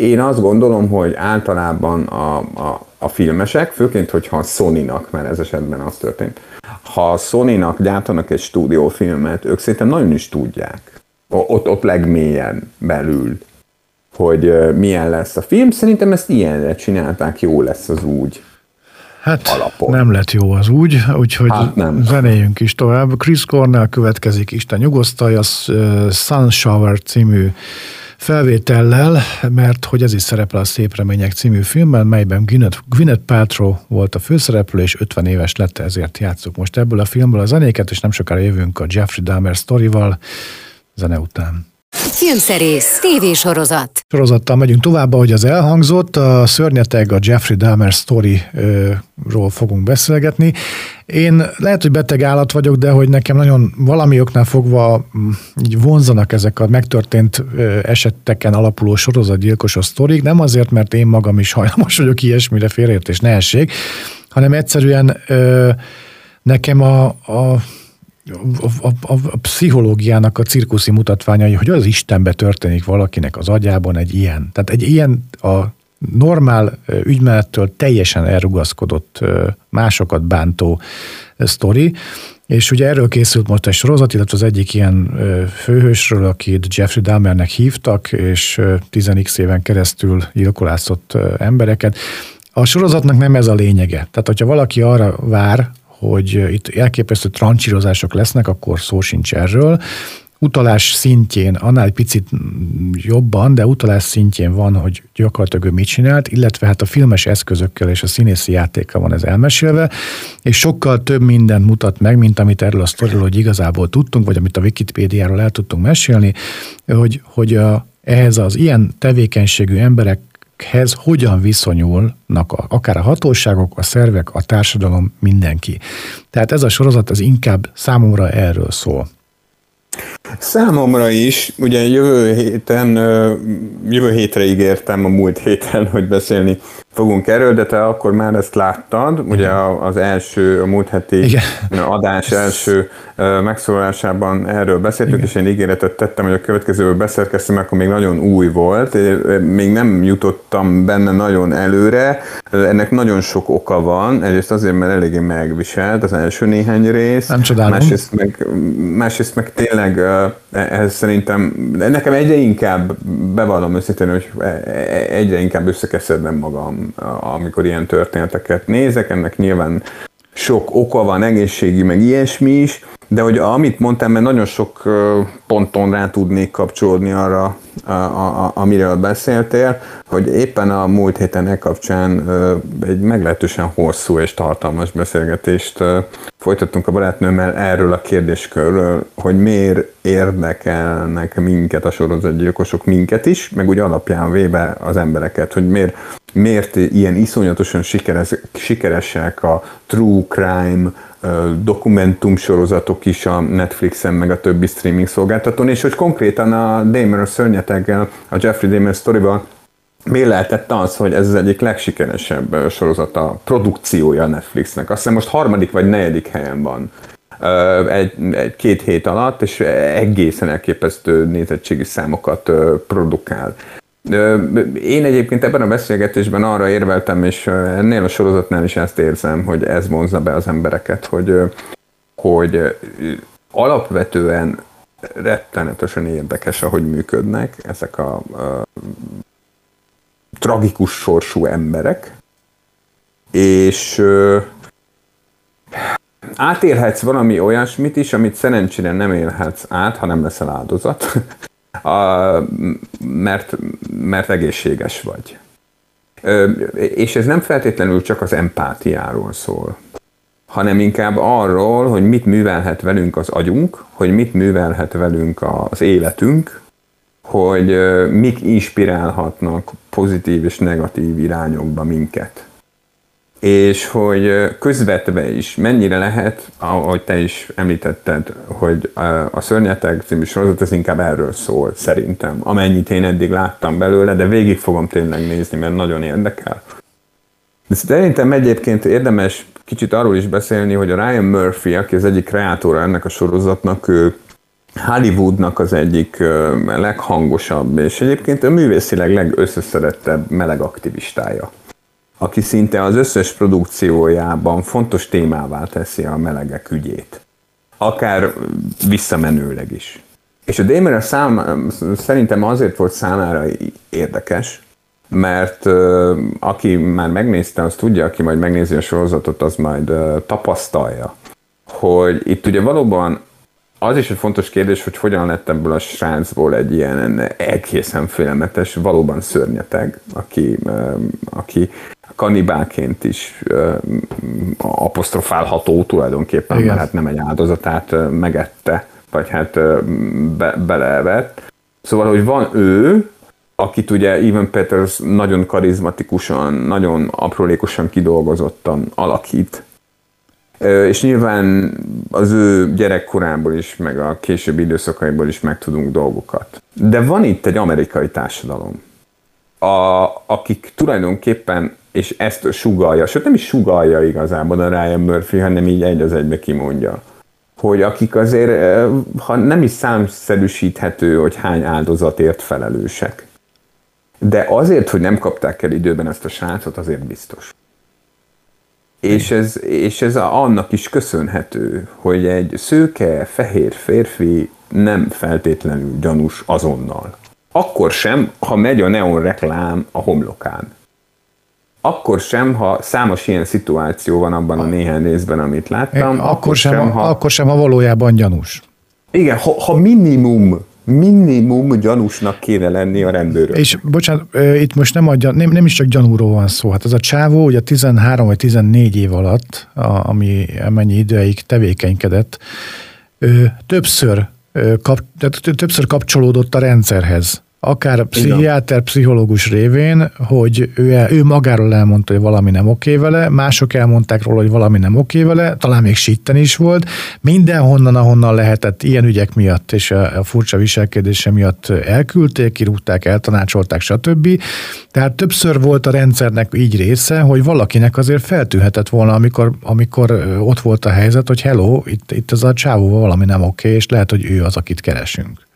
én azt gondolom, hogy általában a, a, a filmesek, főként, hogyha a Sony-nak, mert ez esetben az történt, ha a Sony-nak gyártanak egy stúdiófilmet, ők szerintem nagyon is tudják, ott, ott legmélyen belül, hogy milyen lesz a film. Szerintem ezt ilyenre csinálták, jó lesz az úgy. Hát alapon. nem lett jó az úgy, úgyhogy hát nem. zenéljünk is tovább. Chris Cornell következik, Isten nyugosztalja, Sun Shower című felvétellel, mert hogy ez is szerepel a Szép Remények című filmben, melyben Gwyneth, Gwyneth Paltrow volt a főszereplő, és 50 éves lett, ezért játszuk most ebből a filmből a zenéket, és nem sokára jövünk a Jeffrey Dahmer sztorival zene után. Filmszerész, tévésorozat. Sorozattal megyünk tovább, ahogy az elhangzott. A szörnyeteg a Jeffrey Dahmer story-ról fogunk beszélgetni. Én lehet, hogy beteg állat vagyok, de hogy nekem nagyon valami oknál fogva mm, így vonzanak ezek a megtörtént eseteken alapuló sorozatgyilkosos sztorik. Nem azért, mert én magam is hajlamos vagyok ilyesmire félreértés ne essék, hanem egyszerűen nekem a, a a, a, a, pszichológiának a cirkuszi mutatványai, hogy az Istenbe történik valakinek az agyában egy ilyen. Tehát egy ilyen a normál ügymenettől teljesen elrugaszkodott, másokat bántó sztori, és ugye erről készült most egy sorozat, illetve az egyik ilyen főhősről, akit Jeffrey Dahmernek hívtak, és 10 éven keresztül gyilkolászott embereket. A sorozatnak nem ez a lényege. Tehát, hogyha valaki arra vár, hogy itt elképesztő trancsírozások lesznek, akkor szó sincs erről. Utalás szintjén, annál egy picit jobban, de utalás szintjén van, hogy gyakorlatilag ő mit csinált, illetve hát a filmes eszközökkel és a színészi játékkal van ez elmesélve, és sokkal több mindent mutat meg, mint amit erről a sztoriról, hogy igazából tudtunk, vagy amit a Wikipédiáról el tudtunk mesélni, hogy, hogy a, ehhez az ilyen tevékenységű emberek ezekhez hogyan viszonyulnak a, akár a hatóságok, a szervek, a társadalom, mindenki. Tehát ez a sorozat az inkább számomra erről szól. Számomra is, ugye jövő héten, jövő hétre ígértem a múlt héten, hogy beszélni fogunk erről, de te akkor már ezt láttad, ugye az első, a múlt heti Igen. adás első megszólalásában erről beszéltünk, Igen. és én ígéretet tettem, hogy a következőből beszerkeztem, akkor még nagyon új volt, még nem jutottam benne nagyon előre, ennek nagyon sok oka van, egyrészt azért, mert eléggé megviselt az első néhány rész, nem csodálom. Másrészt meg, másrészt meg tényleg ez szerintem, nekem egyre inkább bevallom őszintén, hogy egyre inkább összekeszedem magam amikor ilyen történeteket nézek, ennek nyilván sok oka van, egészségi, meg ilyesmi is, de hogy amit mondtam, mert nagyon sok ponton rá tudnék kapcsolódni arra a, a, amiről beszéltél, hogy éppen a múlt héten e kapcsán egy meglehetősen hosszú és tartalmas beszélgetést folytattunk a barátnőmmel erről a kérdéskörről, hogy miért érdekelnek minket a sorozatgyilkosok, minket is, meg úgy alapján véve az embereket, hogy miért, miért ilyen iszonyatosan sikeres, sikeresek a true crime, dokumentum sorozatok is a Netflixen, meg a többi streaming szolgáltatón, és hogy konkrétan a Damer szörnyeteggel, a Jeffrey Damer sztorival miért lehetett az, hogy ez az egyik legsikeresebb sorozata, produkciója a Netflixnek. Azt hiszem most harmadik vagy negyedik helyen van egy, egy két hét alatt, és egészen elképesztő nézettségi számokat produkál. Én egyébként ebben a beszélgetésben arra érveltem, és ennél a sorozatnál is ezt érzem, hogy ez vonzza be az embereket, hogy, hogy alapvetően rettenetesen érdekes, ahogy működnek ezek a, a tragikus sorsú emberek, és ö, átélhetsz valami olyasmit is, amit szerencsére nem élhetsz át, ha nem leszel áldozat. <laughs> a, mert, mert egészséges vagy. És ez nem feltétlenül csak az empátiáról szól, hanem inkább arról, hogy mit művelhet velünk az agyunk, hogy mit művelhet velünk az életünk, hogy mik inspirálhatnak pozitív és negatív irányokba minket és hogy közvetve is mennyire lehet, ahogy te is említetted, hogy a Szörnyeteg című sorozat, ez inkább erről szól, szerintem, amennyit én eddig láttam belőle, de végig fogom tényleg nézni, mert nagyon érdekel. De szerintem egyébként érdemes kicsit arról is beszélni, hogy a Ryan Murphy, aki az egyik kreátora ennek a sorozatnak, ő Hollywoodnak az egyik leghangosabb, és egyébként a művészileg legösszeszerettebb meleg aktivistája aki szinte az összes produkciójában fontos témává teszi a melegek ügyét. Akár visszamenőleg is. És a Damer szám, szerintem azért volt számára érdekes, mert uh, aki már megnézte, az tudja, aki majd megnézi a sorozatot, az majd uh, tapasztalja, hogy itt ugye valóban az is egy fontos kérdés, hogy hogyan lett ebből a srácból egy ilyen egészen félelmetes, valóban szörnyeteg, aki, uh, aki kanibálként is uh, apostrofálható tulajdonképpen, Igen. mert hát nem egy áldozatát uh, megette, vagy hát uh, be, beleevett. Szóval, hogy van ő, akit ugye Evan Peters nagyon karizmatikusan, nagyon aprólékosan kidolgozottan alakít, és nyilván az ő gyerekkorából is, meg a későbbi időszakaiból is megtudunk dolgokat. De van itt egy amerikai társadalom, a, akik tulajdonképpen és ezt sugalja, sőt nem is sugalja igazából a Ryan Murphy, hanem így egy az egybe kimondja. Hogy akik azért, ha nem is számszerűsíthető, hogy hány áldozatért felelősek. De azért, hogy nem kapták el időben ezt a srácot, azért biztos. És ez, és ez annak is köszönhető, hogy egy szőke, fehér férfi nem feltétlenül gyanús azonnal. Akkor sem, ha megy a neon reklám a homlokán. Akkor sem, ha számos ilyen szituáció van abban a néhány részben, amit láttam. Akkor, akkor, sem, sem, ha, akkor sem, ha valójában gyanús. Igen, ha, ha minimum minimum gyanúsnak kéne lenni a rendőrök. És bocsánat, itt most nem, a, nem, nem is csak gyanúról van szó. Hát az a csávó ugye 13 vagy 14 év alatt, a, ami mennyi ideig tevékenykedett, többször, kap, többször kapcsolódott a rendszerhez akár pszichiáter, pszichológus révén, hogy ő, ő magáról elmondta, hogy valami nem oké vele, mások elmondták róla, hogy valami nem oké vele, talán még sitten is volt, mindenhonnan, ahonnan lehetett ilyen ügyek miatt és a, a furcsa viselkedése miatt elküldték, kirúgták, eltanácsolták, stb. Tehát többször volt a rendszernek így része, hogy valakinek azért feltűhetett volna, amikor, amikor ott volt a helyzet, hogy hello, itt, itt az a csávóval valami nem oké, és lehet, hogy ő az, akit keresünk.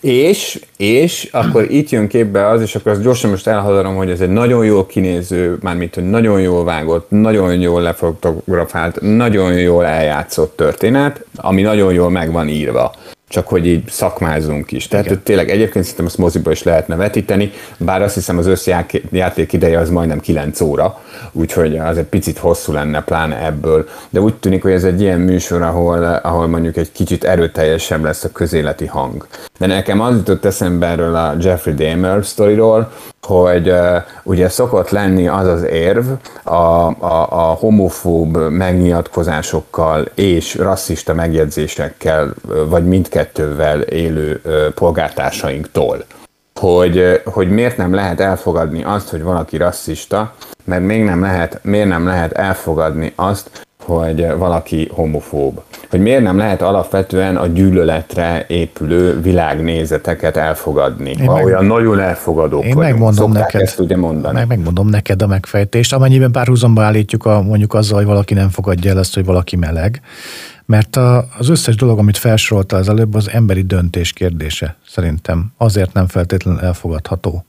És, és akkor itt jön képbe az, és akkor azt gyorsan most elhadarom, hogy ez egy nagyon jól kinéző, mármint, hogy nagyon jól vágott, nagyon jól lefotografált, nagyon jól eljátszott történet, ami nagyon jól meg van írva. Csak hogy így szakmázunk is. Tehát hogy tényleg egyébként szerintem ezt moziba is lehetne vetíteni, bár azt hiszem az összjáték ideje az majdnem 9 óra, úgyhogy az egy picit hosszú lenne pláne ebből. De úgy tűnik, hogy ez egy ilyen műsor, ahol, ahol mondjuk egy kicsit erőteljesebb lesz a közéleti hang. De nekem az jutott eszembe erről a Jeffrey Dahmer sztoriról, hogy uh, ugye szokott lenni az az érv a, a, a homofób megnyilatkozásokkal és rasszista megjegyzésekkel, vagy mindkettővel élő uh, polgártársainktól, hogy, hogy miért nem lehet elfogadni azt, hogy valaki rasszista, mert még nem lehet, miért nem lehet elfogadni azt, hogy valaki homofób. Hogy miért nem lehet alapvetően a gyűlöletre épülő világnézeteket elfogadni. Én meg, olyan nagyon elfogadók Én vagyunk. megmondom neked, ezt ugye mondani. Meg, megmondom neked a megfejtést, amennyiben párhuzamba állítjuk a, mondjuk azzal, hogy valaki nem fogadja el azt, hogy valaki meleg. Mert a, az összes dolog, amit felsorolta az előbb, az emberi döntés kérdése szerintem. Azért nem feltétlenül elfogadható.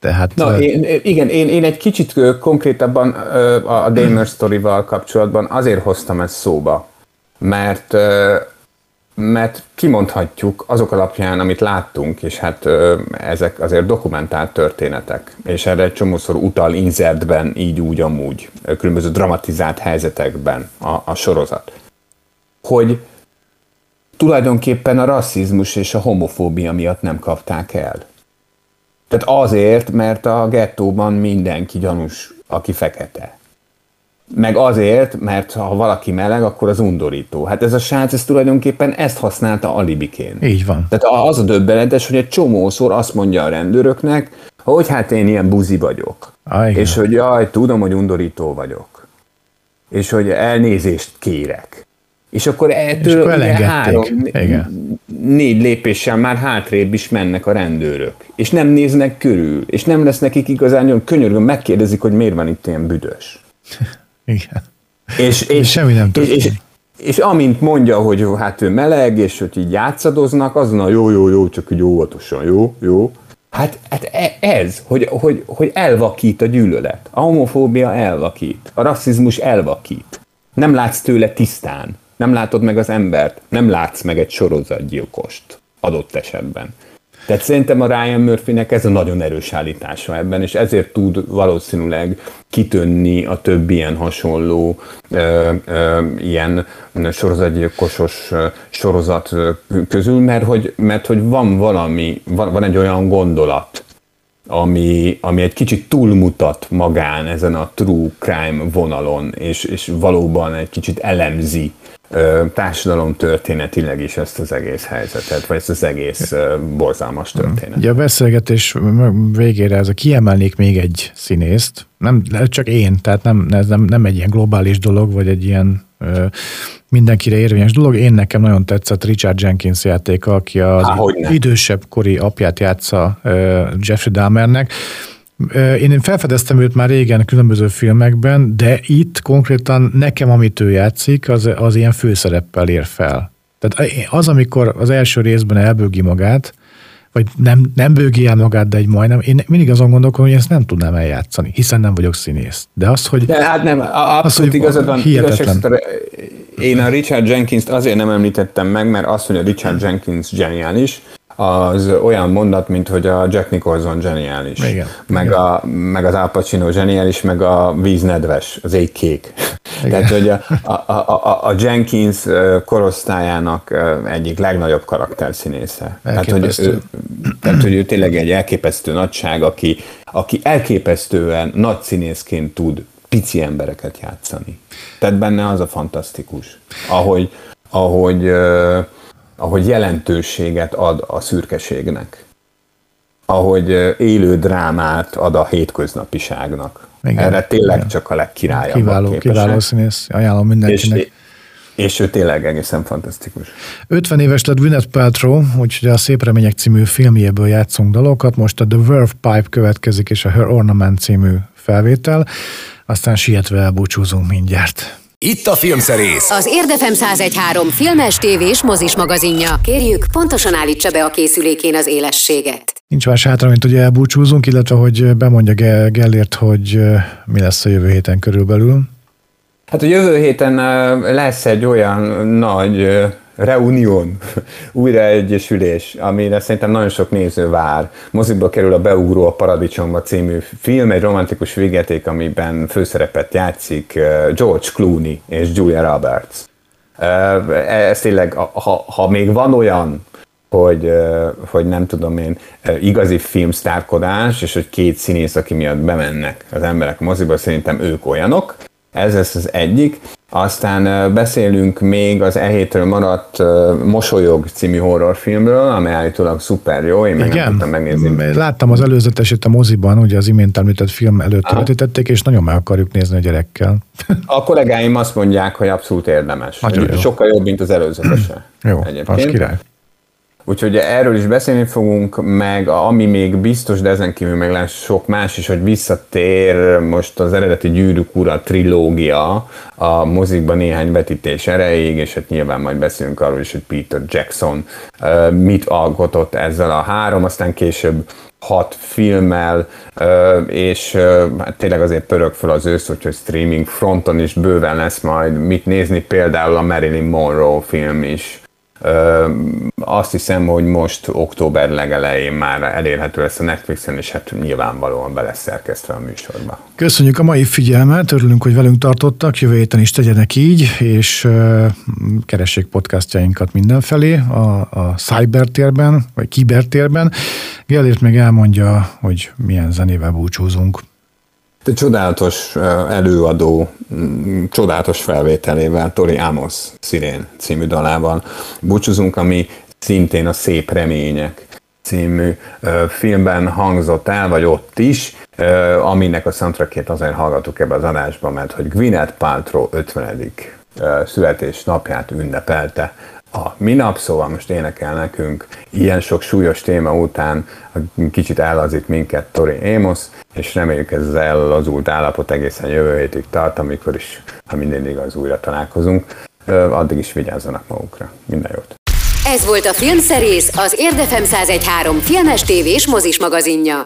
Tehát, Na, én, igen, én, én egy kicsit konkrétabban a Damer sztorival kapcsolatban azért hoztam ezt szóba, mert mert kimondhatjuk azok alapján, amit láttunk, és hát ezek azért dokumentált történetek, és erre egy csomószor utal inzertben, így úgy amúgy, különböző dramatizált helyzetekben a, a sorozat, hogy tulajdonképpen a rasszizmus és a homofóbia miatt nem kapták el. Tehát azért, mert a gettóban mindenki gyanús, aki fekete. Meg azért, mert ha valaki meleg, akkor az undorító. Hát ez a srác, ez tulajdonképpen ezt használta alibiként. Így van. Tehát az a döbbenetes, hogy egy csomószor azt mondja a rendőröknek, hogy hát én ilyen buzi vagyok. Ah, és hogy jaj, tudom, hogy undorító vagyok. És hogy elnézést kérek. És akkor ettől és akkor ugye három, Igen. négy lépéssel már hátrébb is mennek a rendőrök. És nem néznek körül. És nem lesz nekik igazán nagyon könyörgön, megkérdezik, hogy miért van itt ilyen büdös. <laughs> Igen. És, és, és semmi nem történik. És, és, és amint mondja, hogy hát ő meleg, és hogy így játszadoznak, azon a jó, jó, jó, csak így óvatosan, jó, jó. Hát, hát e, ez, hogy, hogy, hogy elvakít a gyűlölet. A homofóbia elvakít. A rasszizmus elvakít. Nem látsz tőle tisztán. Nem látod meg az embert. Nem látsz meg egy sorozatgyilkost adott esetben. Tehát szerintem a Ryan Murphynek ez a nagyon erős állítása ebben, és ezért tud valószínűleg kitönni a több ilyen hasonló ö, ö, ilyen sorozatgyilkosos sorozat közül, mert hogy, mert hogy van valami, van, van egy olyan gondolat, ami, ami egy kicsit túlmutat magán ezen a true crime vonalon, és, és valóban egy kicsit elemzi társadalom történetileg is ezt az egész helyzetet, vagy ezt az egész borzalmas történet. Ugye a beszélgetés végére ez a kiemelnék még egy színészt, nem csak én, tehát nem, ez nem, nem egy ilyen globális dolog, vagy egy ilyen ö, mindenkire érvényes dolog. Én nekem nagyon tetszett Richard Jenkins játéka, aki az Há, idősebb kori apját játsza ö, Jeffrey Dahmernek én felfedeztem őt már régen különböző filmekben, de itt konkrétan nekem, amit ő játszik, az, az ilyen főszereppel ér fel. Tehát az, amikor az első részben elbőgi magát, vagy nem, nem bőgi el magát, de egy majdnem, én mindig azon gondolkom, hogy ezt nem tudnám eljátszani, hiszen nem vagyok színész. De az, hogy... De hát nem, abszolút az, hogy igazad van. Hihetetlen. Igazság, én a Richard Jenkins-t azért nem említettem meg, mert azt, hogy a Richard Jenkins zseniális, az olyan mondat, mint hogy a Jack Nicholson zseniális. Igen. Meg, Igen. A, meg az Al Pacino zseniális, meg a víz nedves, az egy kék. Igen. Tehát, hogy a, a, a, a Jenkins korosztályának egyik legnagyobb karakterszínésze. Tehát hogy, ő, tehát, hogy ő tényleg egy elképesztő nagyság, aki, aki elképesztően nagy színészként tud pici embereket játszani. Tehát benne az a fantasztikus, ahogy, ahogy ahogy jelentőséget ad a szürkeségnek, ahogy élő drámát ad a hétköznapiságnak. Igen, Erre tényleg igen. csak a legkirályabb Kiváló, képesek. kiváló színész, ajánlom mindenkinek. És, és ő tényleg egészen fantasztikus. 50 éves lett Gwyneth Paltrow, úgyhogy a Szép Remények című filmjéből játszunk dalokat. Most a The Verve Pipe következik, és a Her Ornament című felvétel. Aztán sietve elbúcsúzunk mindjárt. Itt a Filmszerész. Az Érdefem 1013 filmes, tévés, mozis magazinja. Kérjük, pontosan állítsa be a készülékén az élességet. Nincs más hátra, mint hogy elbúcsúzunk, illetve hogy bemondja Gellért, hogy mi lesz a jövő héten körülbelül. Hát a jövő héten lesz egy olyan nagy reunión, <laughs> újraegyesülés, amire szerintem nagyon sok néző vár. Mozikba kerül a Beugró a Paradicsomba című film, egy romantikus végeték, amiben főszerepet játszik George Clooney és Julia Roberts. Ez tényleg, ha, ha még van olyan, hogy, hogy nem tudom én, igazi filmsztárkodás, és hogy két színész, aki miatt bemennek az emberek moziba, szerintem ők olyanok. Ez lesz az egyik. Aztán beszélünk még az e hétről maradt Mosolyog című horrorfilmről, amely állítólag szuper jó, én meg Igen. nem tudtam megnézni. Láttam az előzetesét a moziban, ugye az imént említett film előtt vetítették, és nagyon meg akarjuk nézni a gyerekkel. <laughs> A kollégáim azt mondják, hogy abszolút érdemes. Nagyon jó. Sokkal jobb, mint az előzetese. jó, egyébként. az király. Úgyhogy erről is beszélni fogunk, meg ami még biztos, de ezen kívül meg lesz sok más is, hogy visszatér most az eredeti Gyűrűk Ura trilógia a mozikban néhány vetítés erejéig, és hát nyilván majd beszélünk arról is, hogy Peter Jackson mit alkotott ezzel a három, aztán később hat filmmel, és hát tényleg azért pörög fel az ősz, úgyhogy streaming fronton is bőven lesz majd mit nézni, például a Marilyn Monroe film is azt hiszem, hogy most október legelején már elérhető lesz a Netflixen, és hát nyilvánvalóan be lesz szerkesztve a műsorba. Köszönjük a mai figyelmet, örülünk, hogy velünk tartottak, jövő héten is tegyenek így, és keressék podcastjainkat mindenfelé, a, a cybertérben, vagy kibertérben. Gellért meg elmondja, hogy milyen zenével búcsúzunk. Egy csodálatos előadó, csodálatos felvételével, Tori Amos Szirén című dalával búcsúzunk, ami szintén a Szép Remények című filmben hangzott el, vagy ott is, aminek a soundtrackét azért hallgatok ebbe az adásba, mert hogy Gwyneth Paltrow 50. születésnapját ünnepelte a minap, szóval most énekel nekünk ilyen sok súlyos téma után kicsit ellazít minket Tori Amos, és reméljük ez az ellazult állapot egészen jövő hétig tart, amikor is, ha minden igaz, újra találkozunk. Addig is vigyázzanak magukra. Minden jót! Ez volt a Filmszerész, az Érdefem 1013 filmes tévés mozis magazinja.